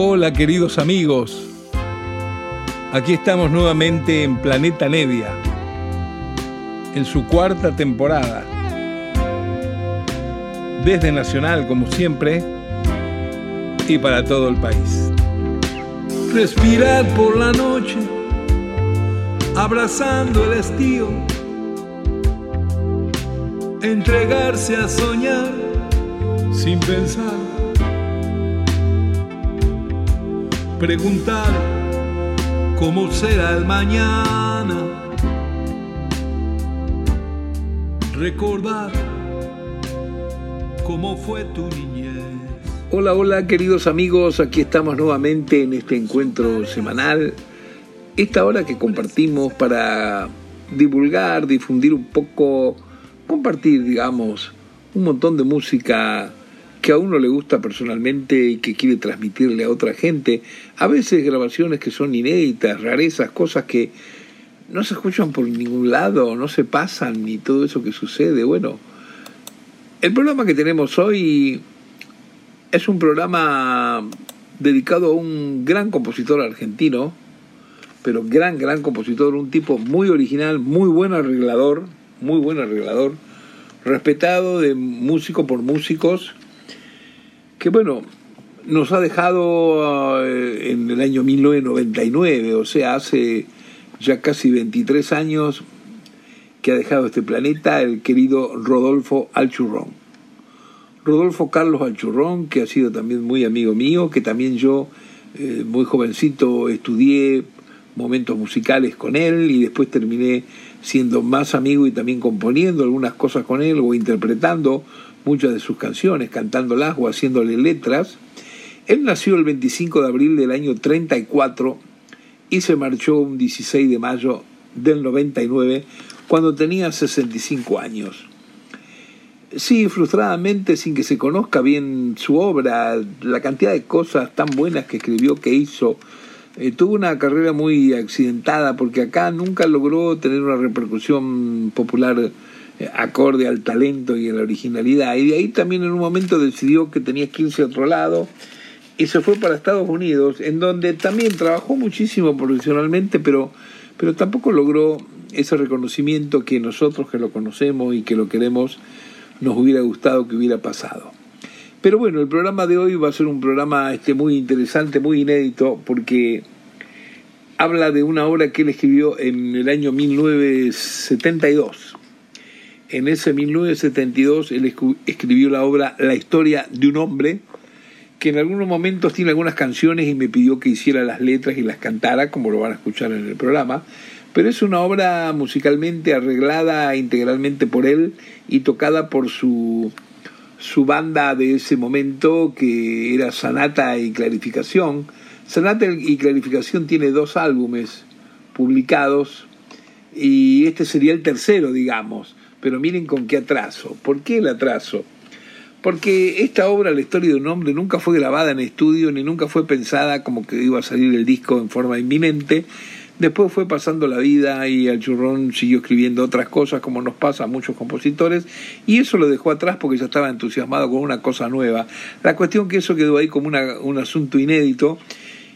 Hola queridos amigos, aquí estamos nuevamente en Planeta Nevia, en su cuarta temporada. Desde Nacional, como siempre, y para todo el país. Respirar por la noche, abrazando el estío, entregarse a soñar sin pensar, preguntar cómo será el mañana, recordar cómo fue tu niñez. Hola, hola queridos amigos, aquí estamos nuevamente en este encuentro semanal, esta hora que compartimos para divulgar, difundir un poco, compartir, digamos, un montón de música que a uno le gusta personalmente y que quiere transmitirle a otra gente, a veces grabaciones que son inéditas, rarezas, cosas que no se escuchan por ningún lado, no se pasan ni todo eso que sucede. Bueno, el programa que tenemos hoy es un programa dedicado a un gran compositor argentino, pero gran, gran compositor, un tipo muy original, muy buen arreglador, muy buen arreglador, respetado de músico por músicos, que bueno, nos ha dejado eh, en el año 1999, o sea, hace ya casi 23 años que ha dejado este planeta el querido Rodolfo Alchurrón. Rodolfo Carlos Alchurrón, que ha sido también muy amigo mío, que también yo, eh, muy jovencito, estudié momentos musicales con él y después terminé siendo más amigo y también componiendo algunas cosas con él o interpretando muchas de sus canciones, cantándolas o haciéndole letras. Él nació el 25 de abril del año 34 y se marchó un 16 de mayo del 99 cuando tenía 65 años. Sí, frustradamente, sin que se conozca bien su obra, la cantidad de cosas tan buenas que escribió, que hizo, eh, tuvo una carrera muy accidentada porque acá nunca logró tener una repercusión popular acorde al talento y a la originalidad. Y de ahí también en un momento decidió que tenía que irse a otro lado y se fue para Estados Unidos, en donde también trabajó muchísimo profesionalmente, pero, pero tampoco logró ese reconocimiento que nosotros que lo conocemos y que lo queremos nos hubiera gustado que hubiera pasado. Pero bueno, el programa de hoy va a ser un programa este, muy interesante, muy inédito, porque habla de una obra que él escribió en el año 1972. En ese 1972 él escribió la obra La historia de un hombre, que en algunos momentos tiene algunas canciones y me pidió que hiciera las letras y las cantara, como lo van a escuchar en el programa pero es una obra musicalmente arreglada integralmente por él y tocada por su, su banda de ese momento que era Sanata y Clarificación. Sanata y Clarificación tiene dos álbumes publicados y este sería el tercero, digamos. Pero miren con qué atraso. ¿Por qué el atraso? Porque esta obra, La historia de un hombre, nunca fue grabada en estudio ni nunca fue pensada como que iba a salir el disco en forma inminente, Después fue pasando la vida y el churrón siguió escribiendo otras cosas como nos pasa a muchos compositores y eso lo dejó atrás porque ya estaba entusiasmado con una cosa nueva. La cuestión que eso quedó ahí como una, un asunto inédito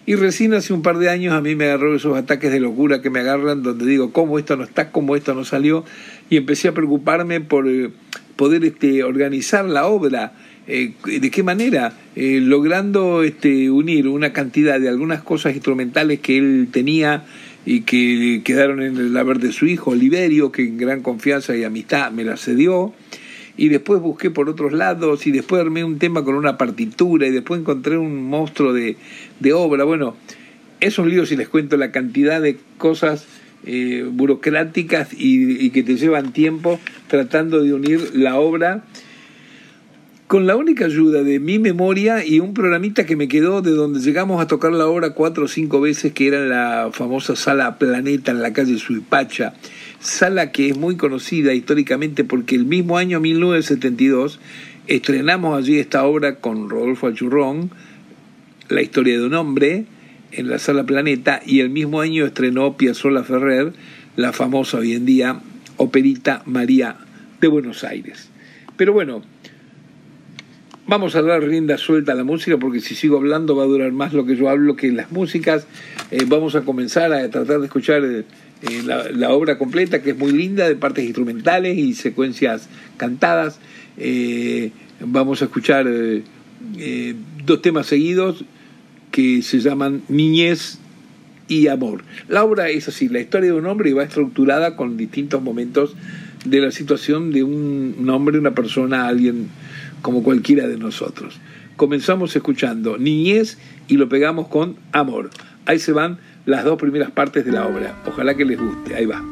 y recién hace un par de años a mí me agarró esos ataques de locura que me agarran donde digo, ¿cómo esto no está? ¿Cómo esto no salió? Y empecé a preocuparme por eh, poder este, organizar la obra. Eh, ¿De qué manera? Eh, logrando este, unir una cantidad de algunas cosas instrumentales que él tenía y que quedaron en el haber de su hijo, Oliverio, que en gran confianza y amistad me la cedió. Y después busqué por otros lados y después armé un tema con una partitura y después encontré un monstruo de, de obra. Bueno, es un lío si les cuento la cantidad de cosas eh, burocráticas y, y que te llevan tiempo tratando de unir la obra con la única ayuda de mi memoria y un programita que me quedó de donde llegamos a tocar la obra cuatro o cinco veces, que era la famosa sala Planeta en la calle Suipacha, sala que es muy conocida históricamente porque el mismo año 1972 estrenamos allí esta obra con Rodolfo Achurrón, La historia de un hombre, en la sala Planeta, y el mismo año estrenó Piazzolla Ferrer, la famosa hoy en día operita María de Buenos Aires. Pero bueno, Vamos a dar rienda suelta a la música porque si sigo hablando va a durar más lo que yo hablo que las músicas. Eh, vamos a comenzar a tratar de escuchar eh, la, obra completa que es muy linda de partes instrumentales y secuencias cantadas. Eh, vamos a escuchar dos temas seguidos que se llaman Niñez y Amor. La obra es así, la historia de un hombre y va estructurada con distintos momentos de la situación de un hombre, una persona, alguien como cualquiera de nosotros. Comenzamos escuchando Niñez y lo pegamos con Amor. Ahí se van las dos primeras partes de la obra. Ojalá que les guste. Ahí va.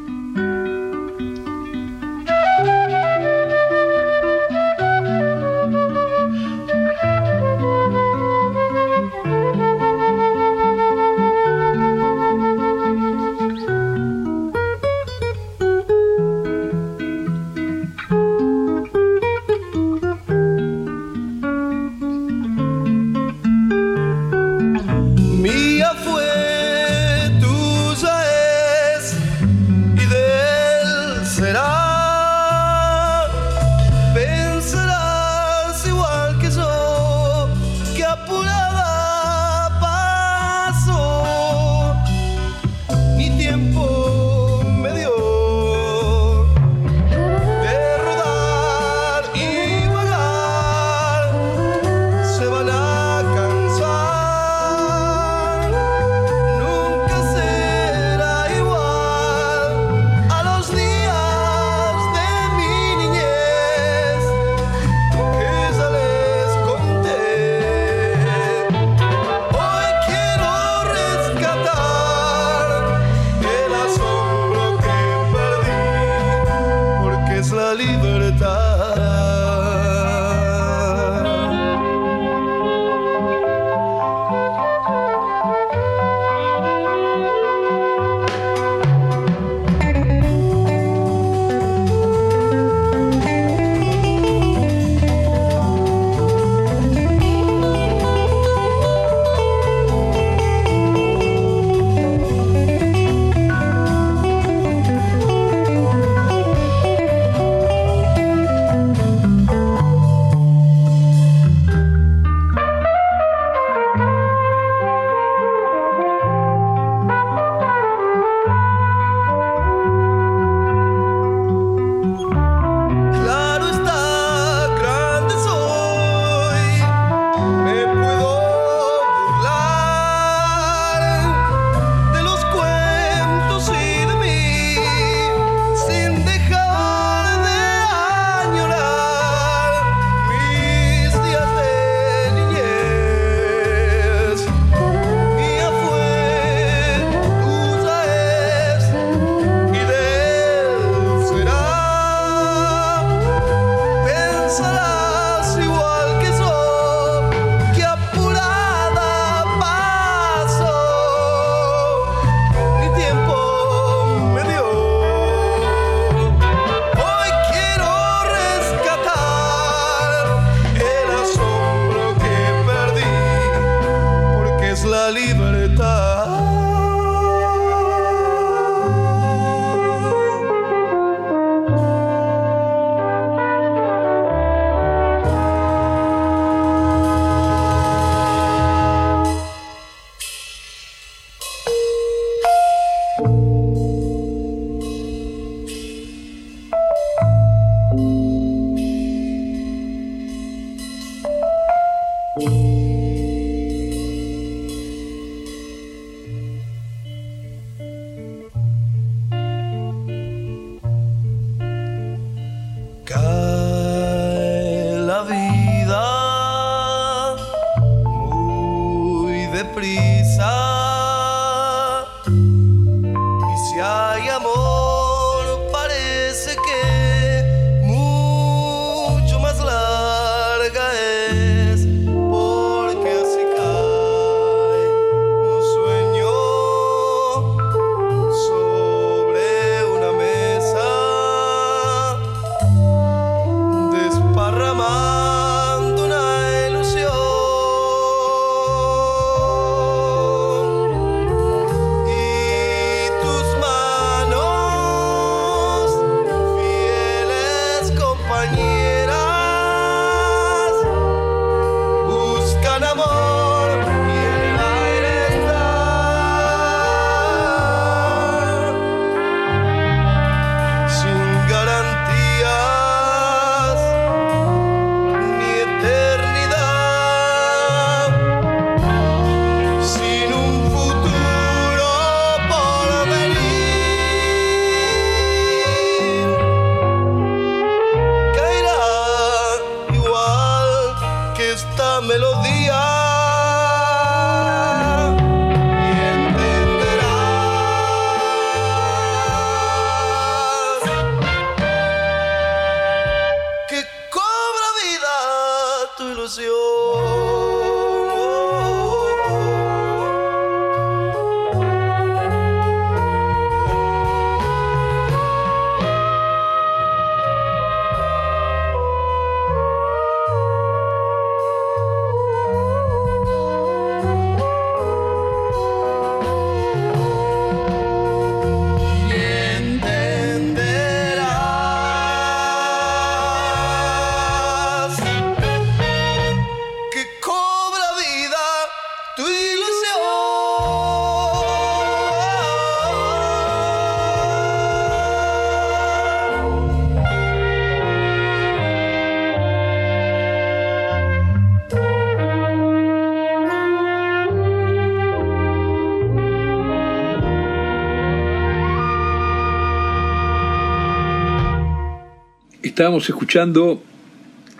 Estábamos escuchando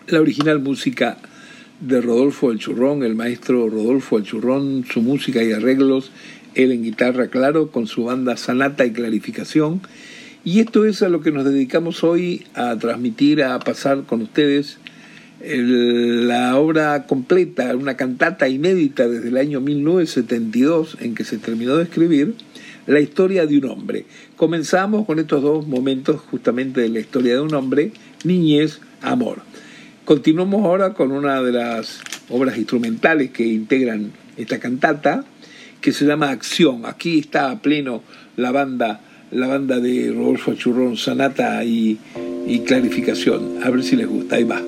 la original música de Rodolfo El Churrón, el maestro Rodolfo El Churrón, su música y arreglos, él en guitarra, claro, con su banda Sanata y Clarificación. Y esto es a lo que nos dedicamos hoy a transmitir, a pasar con ustedes la obra completa, una cantata inédita desde el año 1972 en que se terminó de escribir, la historia de un hombre. Comenzamos con estos dos momentos justamente de la historia de un hombre, niñez, amor. Continuamos ahora con una de las obras instrumentales que integran esta cantata, que se llama Acción. Aquí está a pleno la banda, la banda de Rodolfo Churrón, Sanata y, y Clarificación. A ver si les gusta. Ahí va.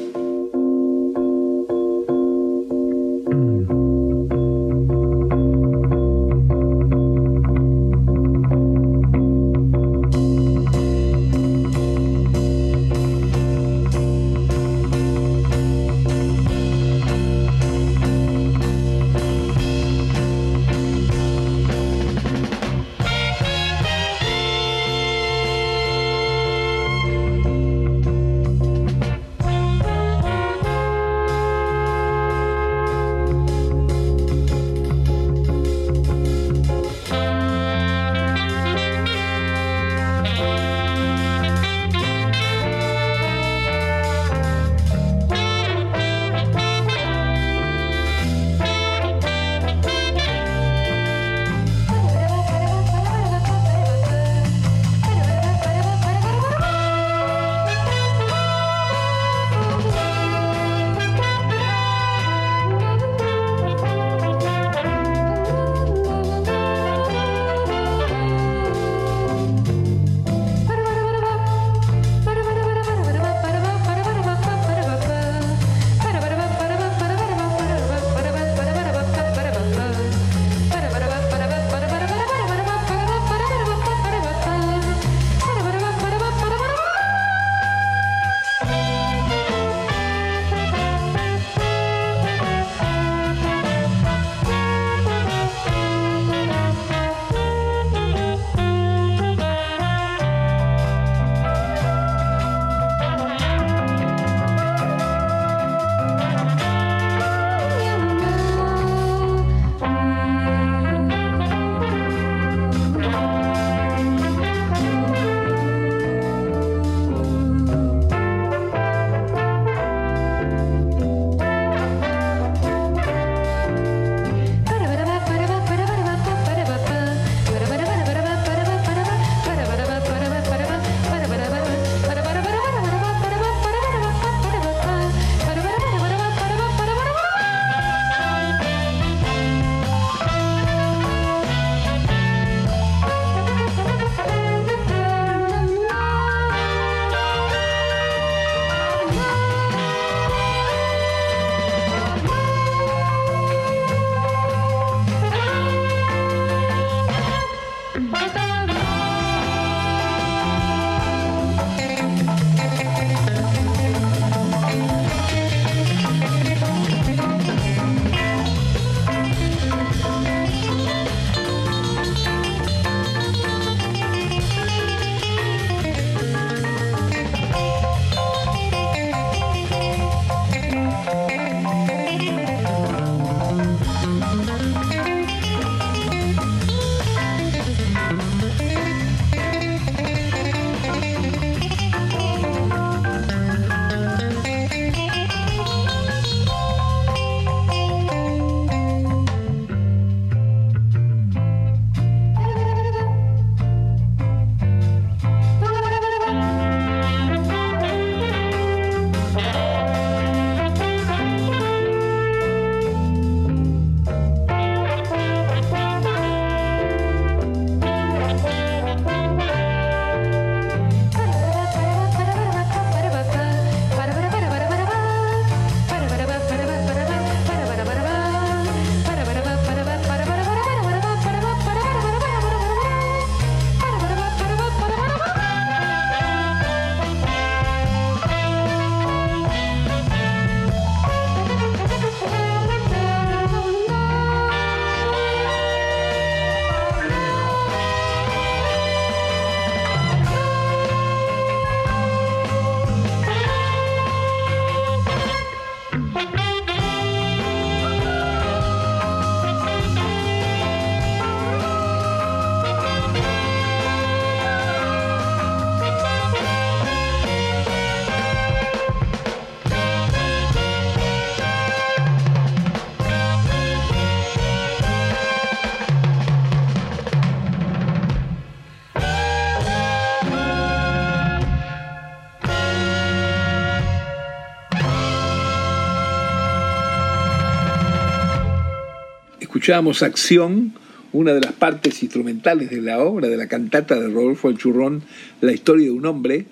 Escuchábamos Acción, una de las partes instrumentales de la obra, de la cantata de Rodolfo El Churrón, La historia de un hombre,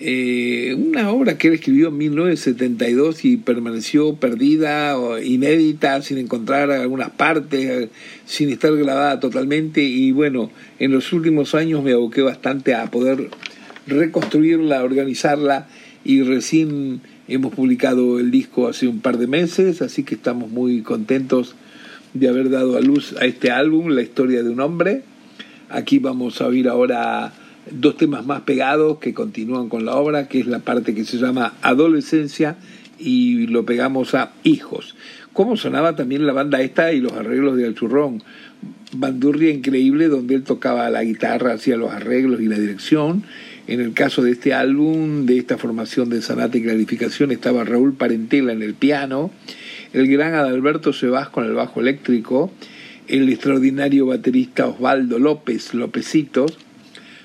eh, una obra que él escribió en 1972 y permaneció perdida, inédita, sin encontrar algunas partes, sin estar grabada totalmente. Y bueno, en los últimos años me aboqué bastante a poder reconstruirla, organizarla y recién hemos publicado el disco hace un par de meses, así que estamos muy contentos de haber dado a luz a este álbum, La historia de un hombre. Aquí vamos a oír ahora dos temas más pegados que continúan con la obra, que es la parte que se llama Adolescencia y lo pegamos a Hijos. ¿Cómo sonaba también la banda esta y los arreglos de Alchurrón? Bandurria increíble donde él tocaba la guitarra, hacía los arreglos y la dirección. En el caso de este álbum, de esta formación de Sanata y Clarificación, estaba Raúl Parentela en el piano, el gran Adalberto Sebas con el bajo eléctrico, el extraordinario baterista Osvaldo López, Lópezitos,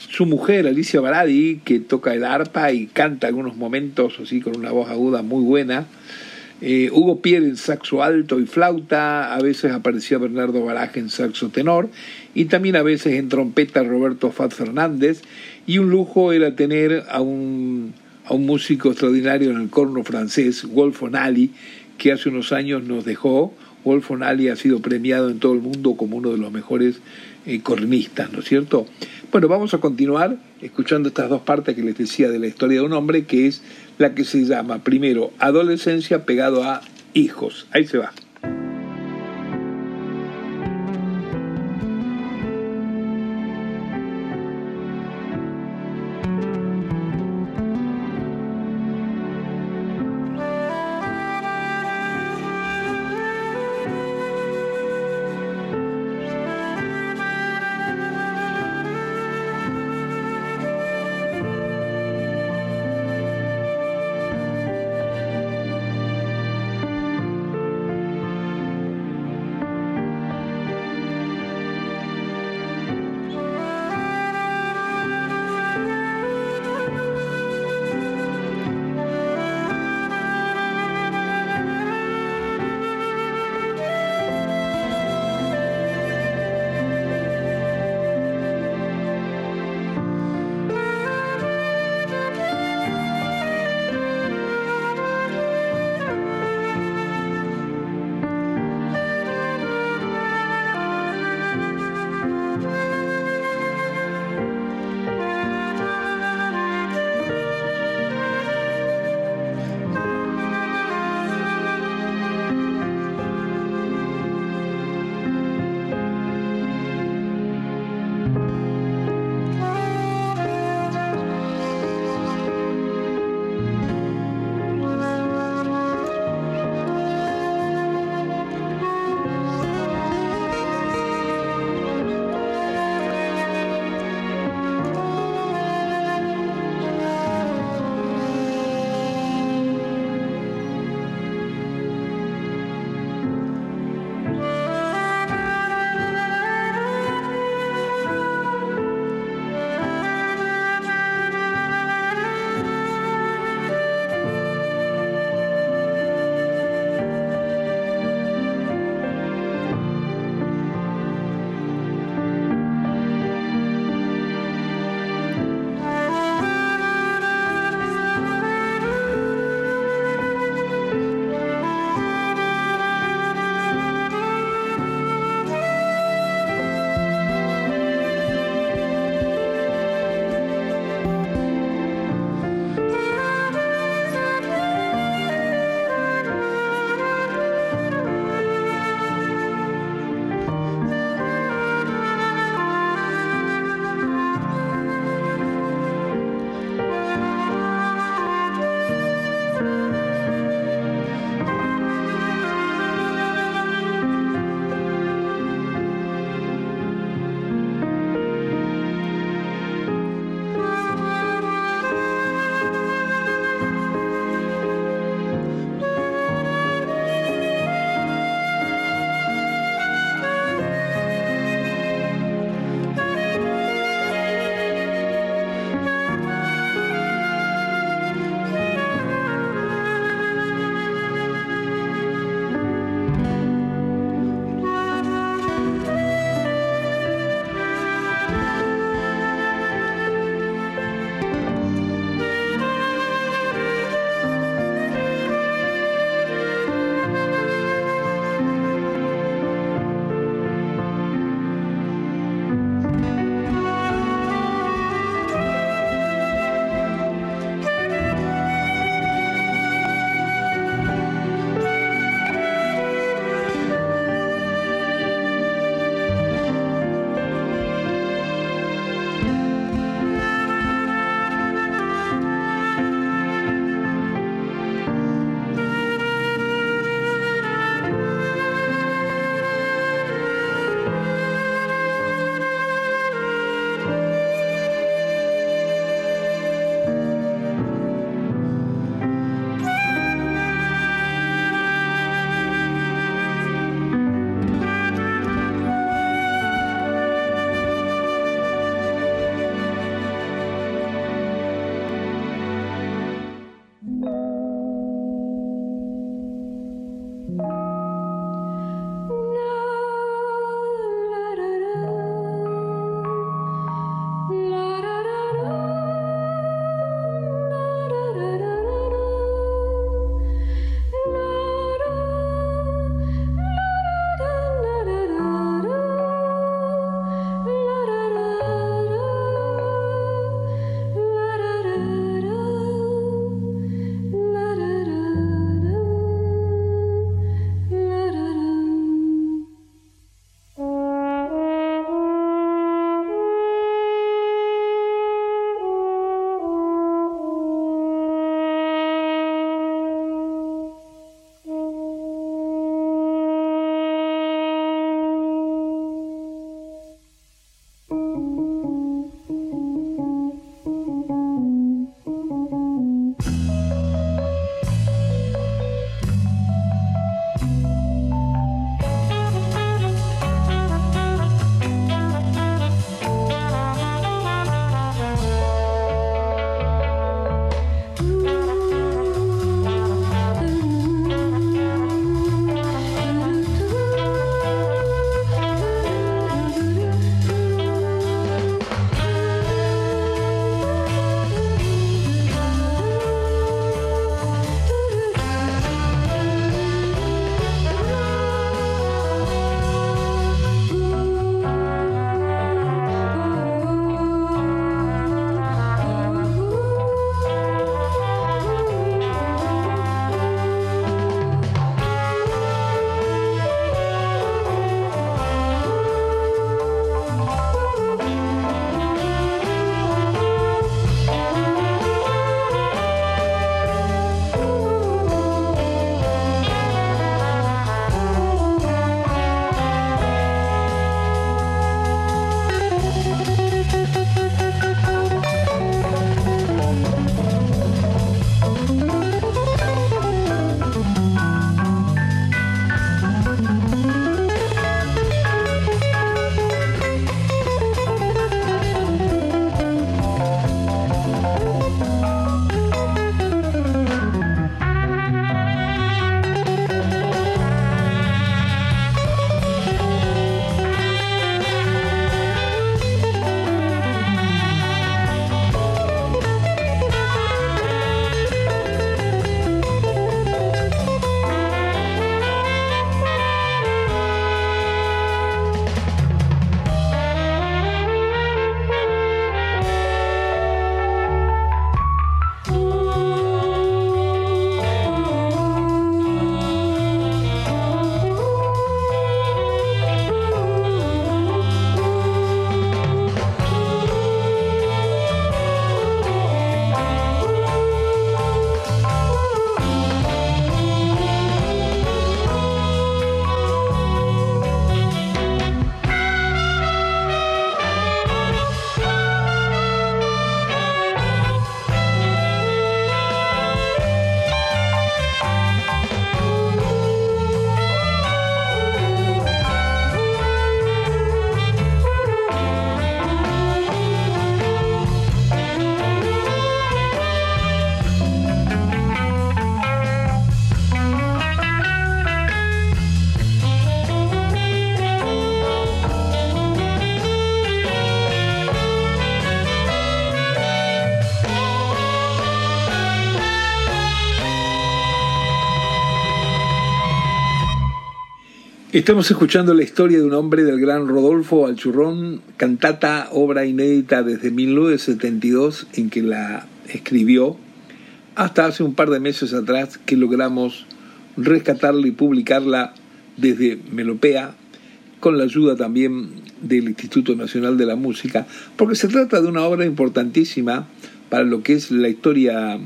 su mujer Alicia Baradi, que toca el arpa y canta algunos momentos así con una voz aguda muy buena. Eh, Hugo Pierre en saxo alto y flauta, a veces aparecía Bernardo Baraje en saxo tenor y también a veces en trompeta Roberto Fat Fernández y un lujo era tener a un, a un músico extraordinario en el corno francés, Wolf Onali, que hace unos años nos dejó. Wolf Onali ha sido premiado en todo el mundo como uno de los mejores eh, cornistas, ¿no es cierto? Bueno, vamos a continuar escuchando estas dos partes que les decía de la historia de un hombre, que es la que se llama primero adolescencia pegado a hijos. Ahí se va. Estamos escuchando la historia de un hombre del gran Rodolfo Alchurrón, cantata, obra inédita desde 1972 en que la escribió, hasta hace un par de meses atrás que logramos rescatarla y publicarla desde Melopea, con la ayuda también del Instituto Nacional de la Música, porque se trata de una obra importantísima para lo que es la historia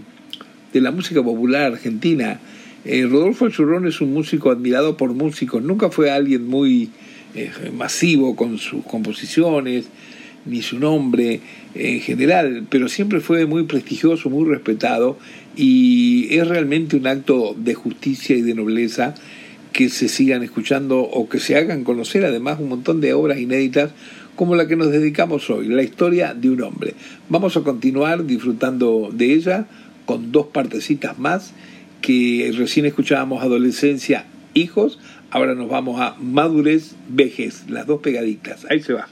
de la música popular argentina eh, Rodolfo Churrón es un músico admirado por músicos, nunca fue alguien muy eh, masivo con sus composiciones, ni su nombre en general, pero siempre fue muy prestigioso, muy respetado y es realmente un acto de justicia y de nobleza que se sigan escuchando o que se hagan conocer además un montón de obras inéditas como la que nos dedicamos hoy, la historia de un hombre. Vamos a continuar disfrutando de ella con dos partecitas más que recién escuchábamos adolescencia, hijos, ahora nos vamos a madurez, vejez, las dos pegaditas. Ahí se va.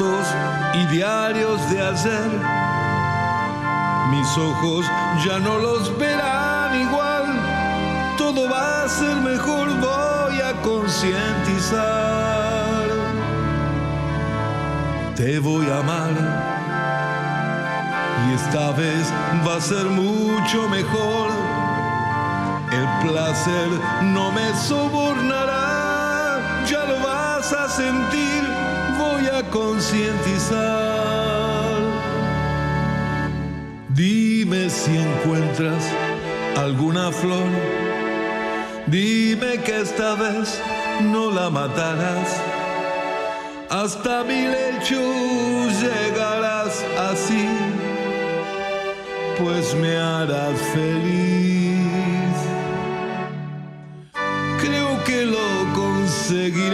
Y diarios de ayer. Mis ojos ya no los verán igual, todo va a ser mejor, voy a concientizar. Te voy a amar y esta vez va a ser mucho mejor. El placer no me sobornará, ya lo vas a sentir voy a concientizar. Dime si encuentras alguna flor. Dime que esta vez no la matarás. Hasta mi lecho llegarás así, pues me harás feliz. Creo que lo conseguiré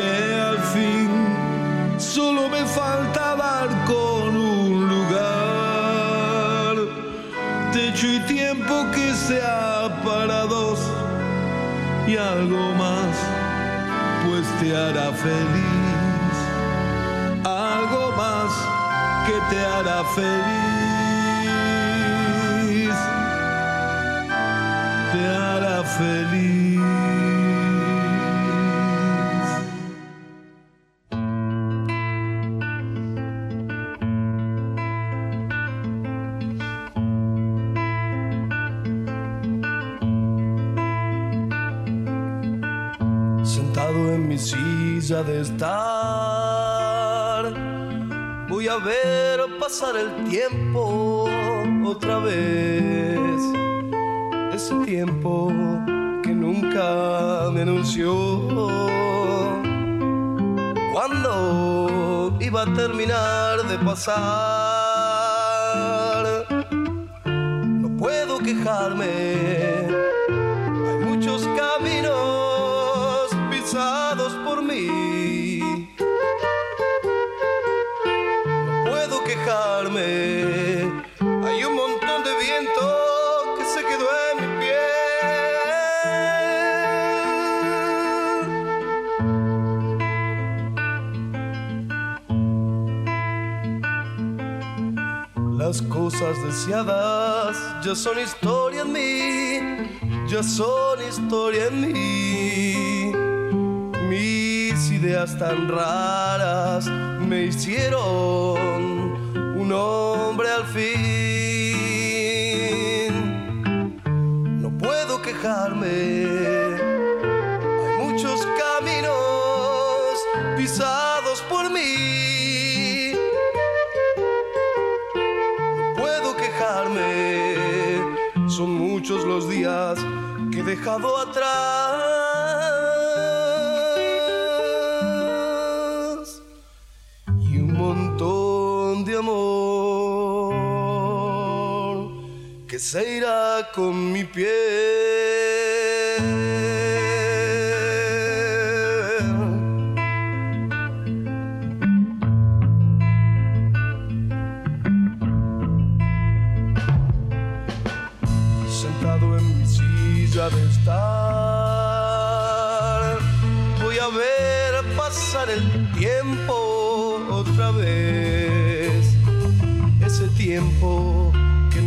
algo más, pues te hará feliz, algo más que te hará feliz, te hará feliz. Estar. Voy a ver pasar el tiempo otra vez. Ese tiempo que nunca me anunció. Cuando iba a terminar de pasar. No puedo quejarme cosas deseadas ya son historia en mí, ya son historia en mí. Mis ideas tan raras me hicieron un hombre al fin. Dejado atrás y un montón de amor que se irá con mi piel.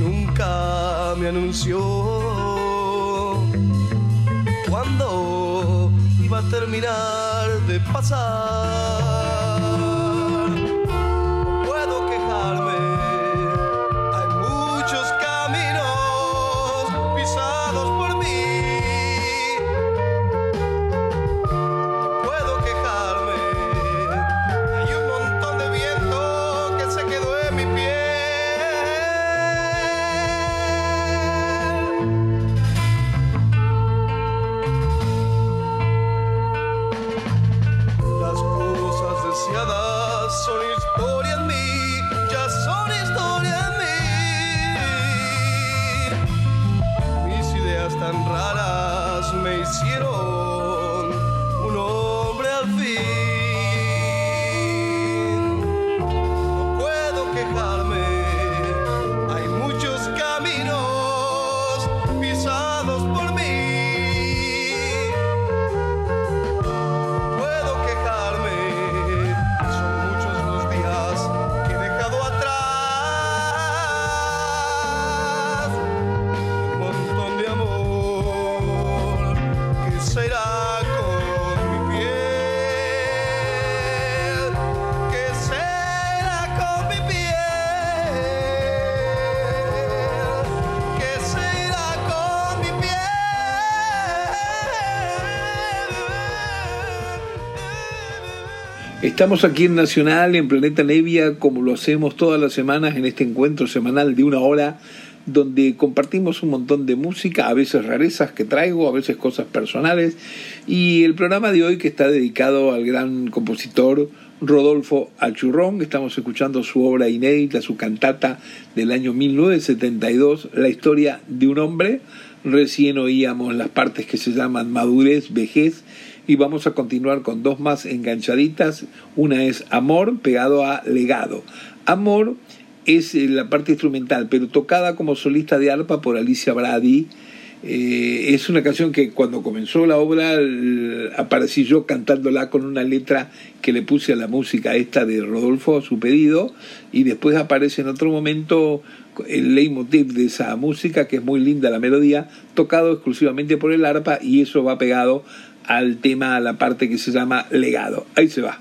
Nunca me anunció. Cuando iba a terminar de pasar. Estamos aquí en Nacional, en Planeta Nevia, como lo hacemos todas las semanas en este encuentro semanal de una hora, donde compartimos un montón de música, a veces rarezas que traigo, a veces cosas personales, y el programa de hoy que está dedicado al gran compositor Rodolfo Achurrón, estamos escuchando su obra inédita, su cantata del año 1972, La historia de un hombre, recién oíamos las partes que se llaman madurez, vejez, y vamos a continuar con dos más enganchaditas. Una es Amor pegado a Legado. Amor es eh, la parte instrumental, pero tocada como solista de arpa por Alicia Brady. Eh, es una canción que cuando comenzó la obra aparecí yo cantándola con una letra que le puse a la música esta de Rodolfo a su pedido y después aparece en otro momento el leitmotiv de esa música que es muy linda la melodía tocado exclusivamente por el arpa y eso va pegado al tema, a la parte que se llama legado. Ahí se va.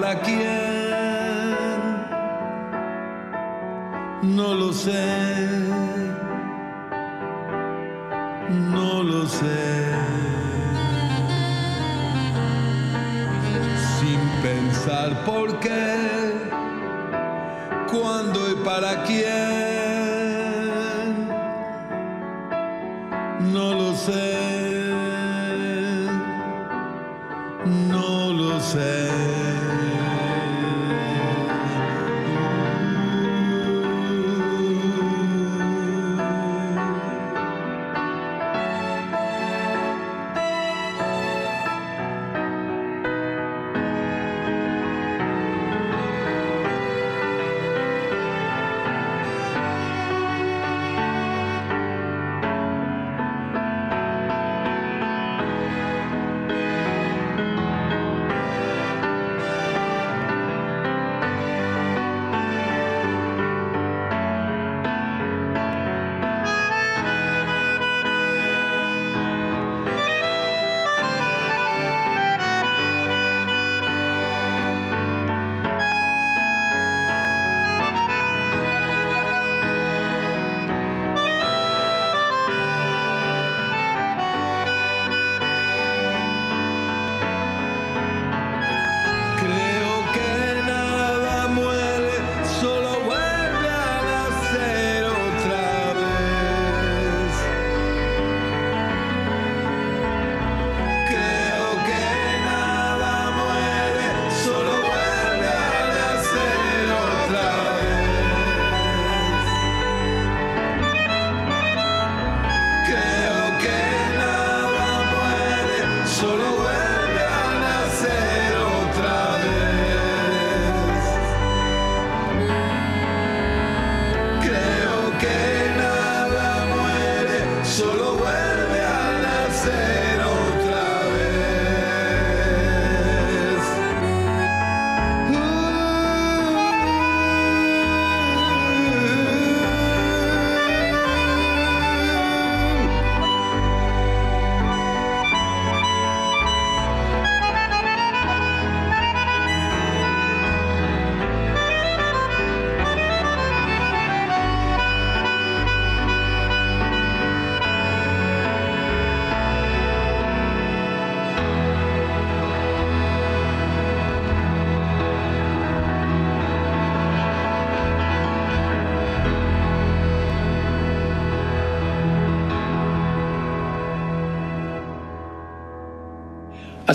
Para quién. No lo sé, no lo sé. Sin pensar por qué,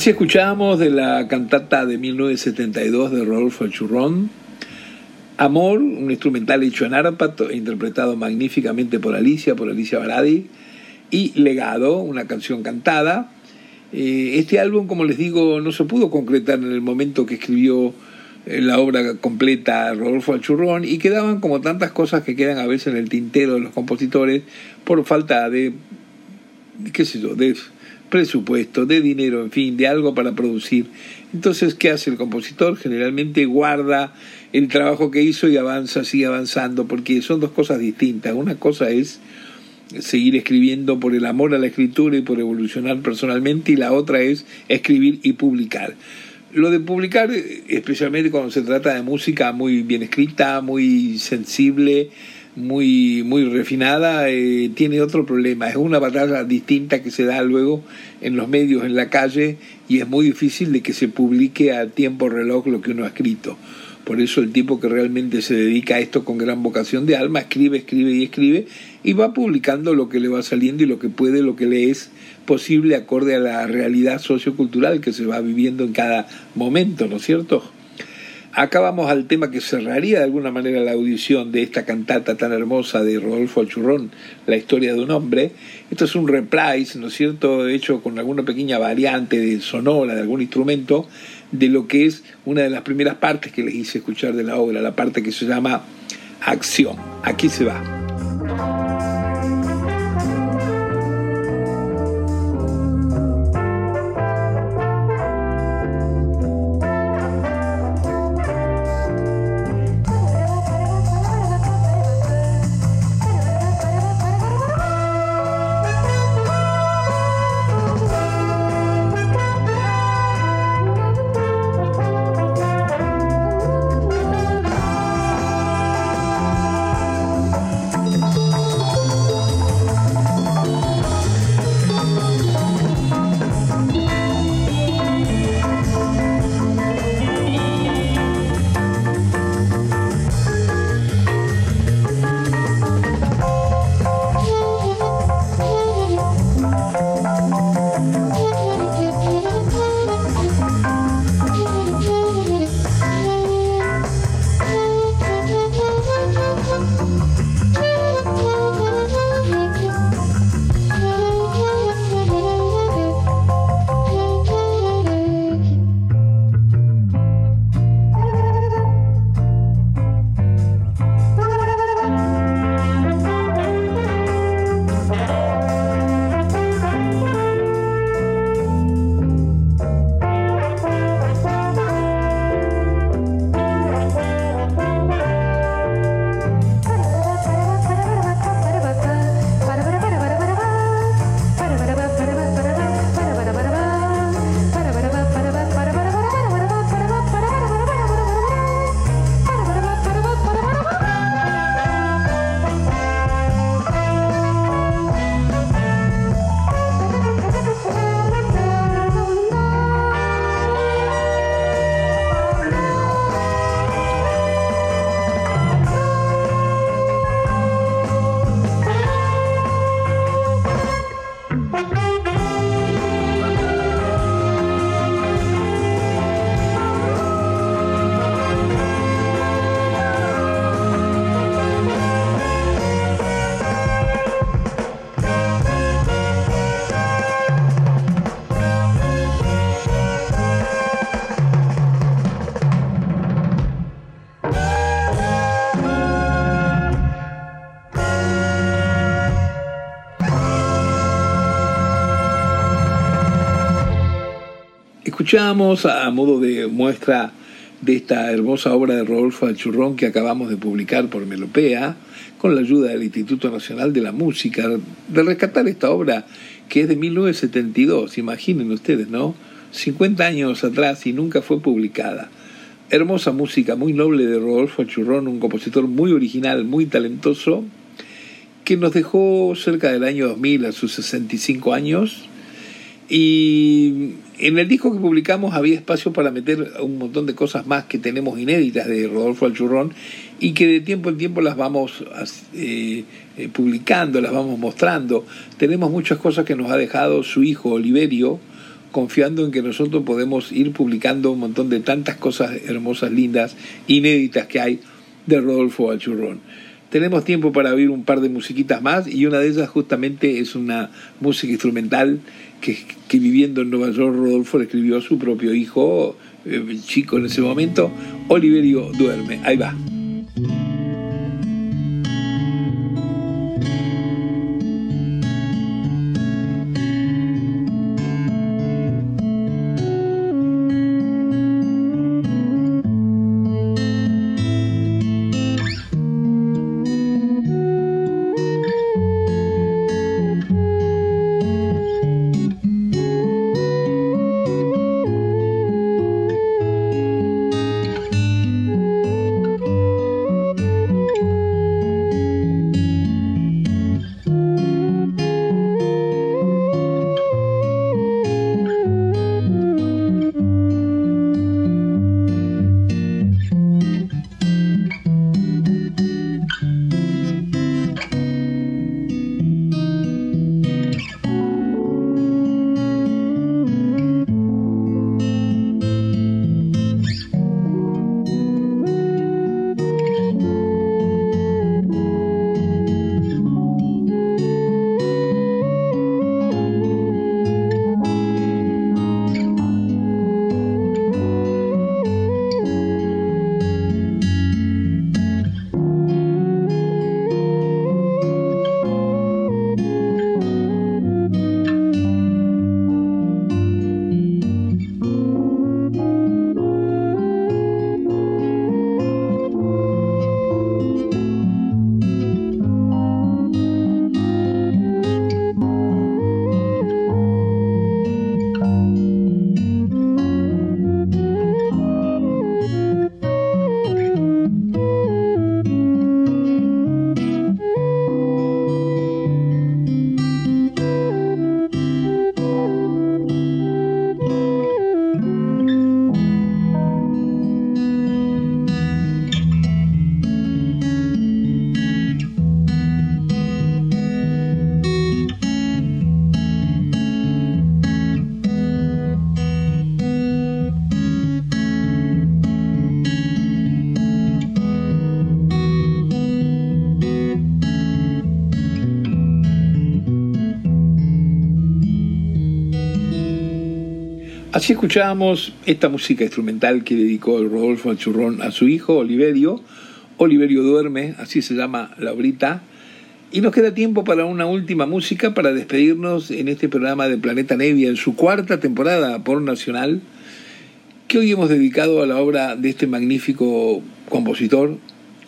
Así escuchábamos de la cantata de 1972 de Rodolfo Churrón, Amor, un instrumental hecho en arpa, interpretado magníficamente por Alicia, por Alicia Baradi, y Legado, una canción cantada. Eh, este álbum, como les digo, no se pudo concretar en el momento que escribió eh, la obra completa Rodolfo Achurrón y quedaban como tantas cosas que quedan a veces en el tintero de los compositores por falta de qué sé yo, de presupuesto, de dinero, en fin, de algo para producir. Entonces, ¿qué hace el compositor? Generalmente guarda el trabajo que hizo y avanza, sigue avanzando, porque son dos cosas distintas. Una cosa es seguir escribiendo por el amor a la escritura y por evolucionar personalmente, y la otra es escribir y publicar. Lo de publicar, eh, especialmente cuando se trata de música muy bien escrita, muy sensible, muy, muy refinada, eh, tiene otro problema. Es una batalla distinta que se da luego en los medios, en la calle, y es muy difícil de que se publique a tiempo reloj lo que uno ha escrito. Por eso el tipo que realmente se dedica a esto con gran vocación de alma, escribe, escribe y escribe, y va publicando lo que le va saliendo y lo que puede, lo que le es posible acorde a la realidad sociocultural que se va viviendo en cada momento, ¿no es cierto? Acá vamos al tema que cerraría de alguna manera la audición de esta cantata tan hermosa de Rodolfo Achurrón, La historia de un hombre. Esto es un reprise, ¿no es cierto?, hecho con alguna pequeña variante de sonora, de algún instrumento, de lo que es una de las primeras partes que les hice escuchar de la obra, la parte que se llama Acción. Aquí se va. Escuchamos a modo de muestra de esta hermosa obra de Rodolfo Alchurrón que acabamos de publicar por Melopea, con la ayuda del Instituto Nacional de la Música, de rescatar esta obra que es de 1972, imaginen ustedes, ¿no? 50 años atrás y nunca fue publicada. Hermosa música, muy noble de Rodolfo Alchurrón, un compositor muy original, muy talentoso, que nos dejó cerca del año 2000 a sus 65 años y en el disco que publicamos había espacio para meter un montón de cosas más que tenemos inéditas de Rodolfo Alchurrón y que de tiempo en tiempo las vamos eh, eh, publicando, las vamos mostrando. Tenemos muchas cosas que nos ha dejado su hijo Oliverio, confiando en que nosotros podemos ir publicando un montón de tantas cosas hermosas, lindas, inéditas que hay de Rodolfo Alchurrón. Tenemos tiempo para oír un par de musiquitas más y una de ellas justamente es una música instrumental que, viviendo en Nueva York Rodolfo le escribió a su propio hijo, eh, chico en ese momento, Oliverio duerme. Ahí va. Así escuchábamos esta música instrumental que dedicó Rodolfo Alchurrón a su hijo Oliverio. Oliverio duerme, así se llama la obrita. Y nos queda tiempo para una última música para despedirnos en este programa de Planeta Nevia en su cuarta temporada por Nacional, que hoy hemos dedicado a la obra de este magnífico compositor,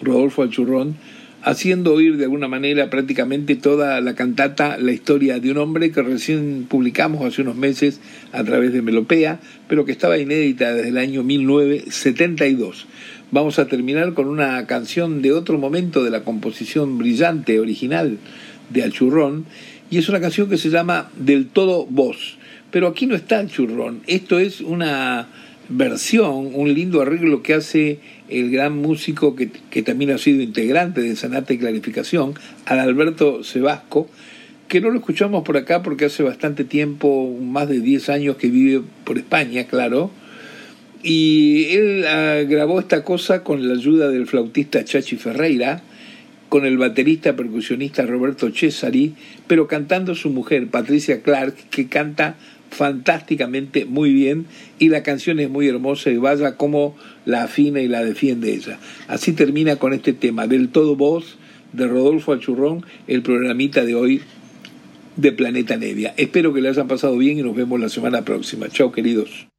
Rodolfo Alchurrón, haciendo oír de alguna manera prácticamente toda la cantata La historia de un hombre que recién publicamos hace unos meses a través de Melopea, pero que estaba inédita desde el año 1972. Vamos a terminar con una canción de otro momento de la composición brillante original de Al Churrón, y es una canción que se llama Del todo voz. Pero aquí no está el churrón, esto es una versión, un lindo arreglo que hace el gran músico que, también ha sido integrante de Sanata y Clarificación, Alberto Sebasco, que no lo escuchamos por acá porque hace bastante tiempo, más de 10 años que vive por España, claro, y él ah, grabó esta cosa con la ayuda del flautista Chachi Ferreira, con el baterista percusionista Roberto Cesari, pero cantando su mujer, Patricia Clark, que canta fantásticamente muy bien y la canción es muy hermosa y vaya como la afina y la defiende ella. Así termina con este tema, del todo voz de Rodolfo Achurrón, el programita de hoy de Planeta Nevia. Espero que le hayan pasado bien y nos vemos la semana próxima. Chao queridos.